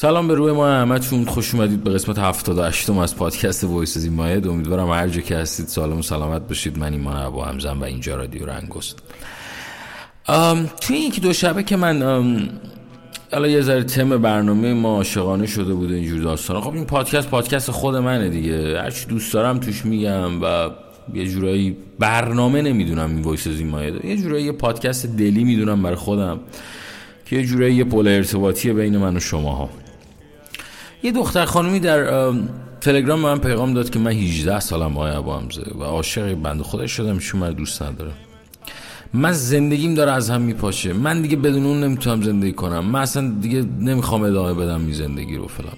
سلام به روی ماه همتون. خوش اومدید به قسمت 78 از پادکست Voices In My Head امیدوارم هر جا که هستید سالم و سلامت باشید. من ایمان ابو همزم و اینجا رادیو رنگست توی یکی دو شبه که من حالا یه ذره تم برنامه ما عاشقانه شده بوده اینجور داستانا خب این پادکست پادکست خود منه دیگه. هرچی دوست دارم توش میگم و یه جورایی برنامه نمی‌دونم این Voices In My Head یه جورایی یه پادکست دلی می‌دونم برای خودم که یه جورایی یه پل ارتباطی بین من و شما ها یه دختر خانمی در تلگرام من پیغام داد که من 18 سالم آقای حمزه و عاشق بنده خودش شدم شما من دوست نداره من زندگیم داره از هم میپاشه. من دیگه بدون اون نمی‌تونم زندگی کنم. من اصلا دیگه نمی‌خوام ادامه بدم این زندگی رو فلان.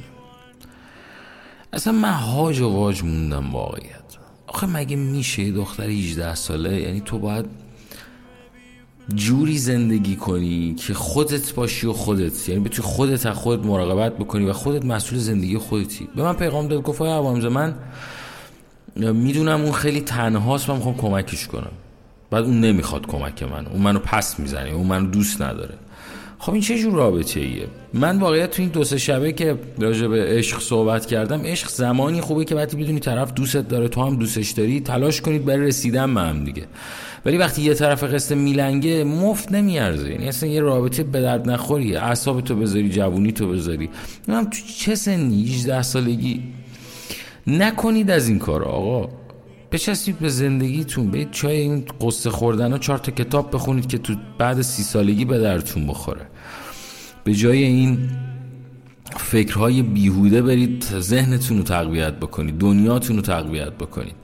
اصلا من هاج و واج موندم واقعیت آخه مگه میشه دختر 18 ساله؟ یعنی تو باید جوری زندگی کنی که خودت باشی و خودت. یعنی بتونی خودت از خودت مراقبت بکنی و خودت مسئول زندگی خودتی. به من پیغام داد گفت آقای من می‌دونم اون خیلی تنهاست من می‌خوام کمکش کنم. بعد اون نمی‌خواد کمک من. اون منو پس می‌زنه اون منو دوست نداره. خب این چه جور رابطه ایه من واقعیت تو این دو سه شبه که راجع به عشق صحبت کردم عشق زمانی خوبه که وقتی بدونی طرف دوستت داره تو هم دوستش داری تلاش کنید برای رسیدن به هم دیگه. ولی وقتی یه طرف قصه میلنگه مفت نمیارزه. یعنی اصلا یه رابطه به درد نخوریه. اعصاب تو بذاری جوونی تو بذاری. من تو چه سنی 18 سالگی نکنید از این کار آقا. بچسبید به زندگیتون به چای این قصه خوردن و چهار تا کتاب بخونید که تو بعد سی سالگی به درتون بخوره. به جای این فکرهای بیهوده برید ذهنتون رو تقویت بکنید دنیاتون رو تقویت بکنید.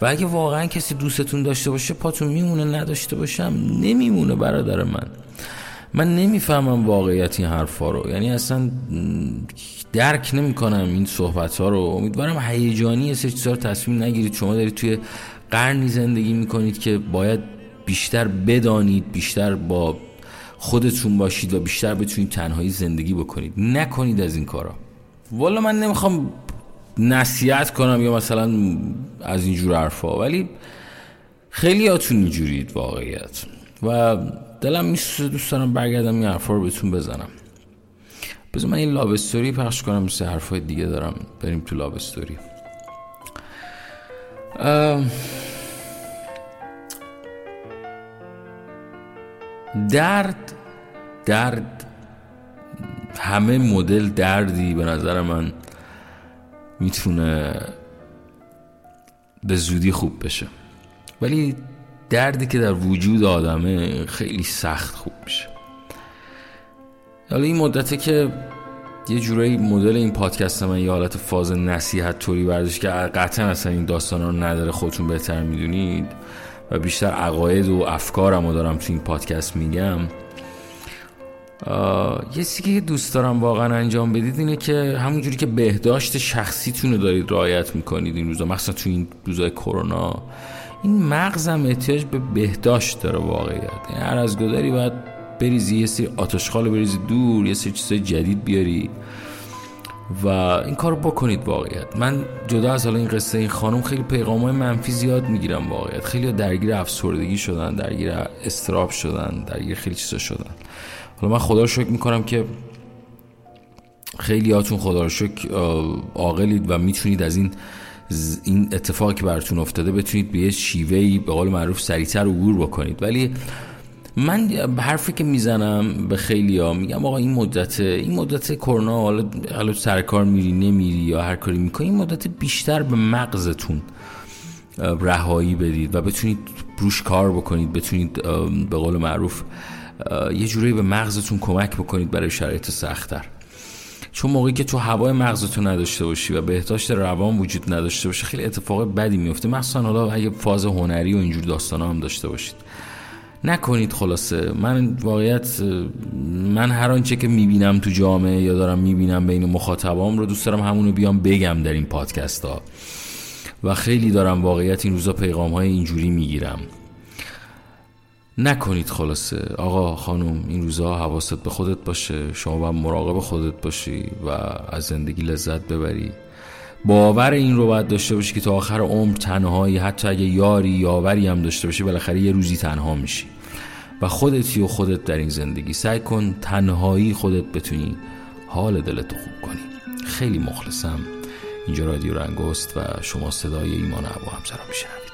و اگه واقعا کسی دوستتون داشته باشه پاتون میمونه نداشته باشم نمیمونه برادر من. من نمی‌فهمم واقعیت این حرفا رو. یعنی اصلا درک نمی‌کنم این صحبت ها رو. امیدوارم هیجانی سه چیزا تصمیم نگیرید. شما دارید توی قرنی زندگی می‌کنید که باید بیشتر بدانید بیشتر با خودتون باشید و بیشتر بتونید تنهایی زندگی بکنید. نکنید از این کارا. والا من نمی‌خوام نصیحت کنم یا مثلا از اینجور حرفا ولی خیلی هاتون اینجورید واقعیت. و دلم میسوزه دوست دارم برگردم این حرفا رو بهتون بزنم. بذار من این لابستوری پخش کنم مثل حرفای دیگه دارم. بریم تو لابستوری درد درد. همه مدل دردی به نظر من می‌تونه به زودی خوب بشه. ولی دردی که در وجود آدمه خیلی سخت خوب میشه. حالا این مدته که یه جورایی مدل این پادکست من یه حالت فاز نصیحت طوری برداشت که قطعا اصلا این داستان رو نداره خودتون بهتر می‌دونید و بیشتر عقاید و افکارم رو دارم تو این پادکست میگم. یه چیزی که دوست دارم واقعا انجام بدید اینه که همونجوری که بهداشت شخصیتون رو دارید رعایت می‌کنید این روزا مخصوصا تو این روزای کرونا. این مغزم احتیاج به بهداشت داره واقعیت. یعنی هر از گذاری باید بریزی یه سری آتشخال بریزی دور یه سری چیزای جدید بیاری. و این کارو بکنید واقعیت. من جدا از حالا این قصه این خانم خیلی پیغام های منفی زیاد می‌گیرم واقعیت. خیلی درگیر افسردگی شدن درگیر استراب شدن درگیر خیلی چیزا شدن. حالا من خدا رو شکر می‌کنم که خیلی هاتون خدا رو شکر عاقلید و می‌تونید از این این اتفاقی که براتون افتاده بتونید به یه شیوهی به قول معروف سریعتر عبور بکنید. ولی من حرفی که می‌زنم به خیلی ها میگم آقا این مدت این مدت کرونا حالا حالا سرکار میری نمیری یا هر کاری می‌کنی این مدت بیشتر به مغزتون رهایی بدید و بتونید روش کار بکنید بتونید به قول معروف یه جوری به مغزتون کمک بکنید برای شرایط سختتر. چون موقعی که تو هوای مغزتون نداشته باشی و بهداشت روان وجود نداشته باشه خیلی اتفاق بدی میفته. مخصوصا حالا اگه فاز هنری و اینجور داستان هم داشته باشید. نکنید خلاصه. من واقعیت من هر آنچه که می‌بینم تو جامعه یا دارم می‌بینم بین مخاطبام رو دوست دارم همونو بیام بگم در این پادکست ها و خیلی دارم واقعیت این روزا پیغام های اینجوری می‌گیرم. نکنید خلاصه. آقا خانم این روزا حواست به خودت باشه. شما باید مراقب خودت باشی و از زندگی لذت ببری. باور این رو باید داشته باشی که تا آخر عمر تنهایی حتی اگه یاری یاوری هم داشته باشی بالاخره یه روزی تنها میشی. و خودتی و خودت در این زندگی. سعی کن تنهایی خودت بتونی حال دلتو خوب کنی. خیلی مخلصم. اینجا رادیو رنگست و شما صدای ایمان ابو همسر رو میشنوید.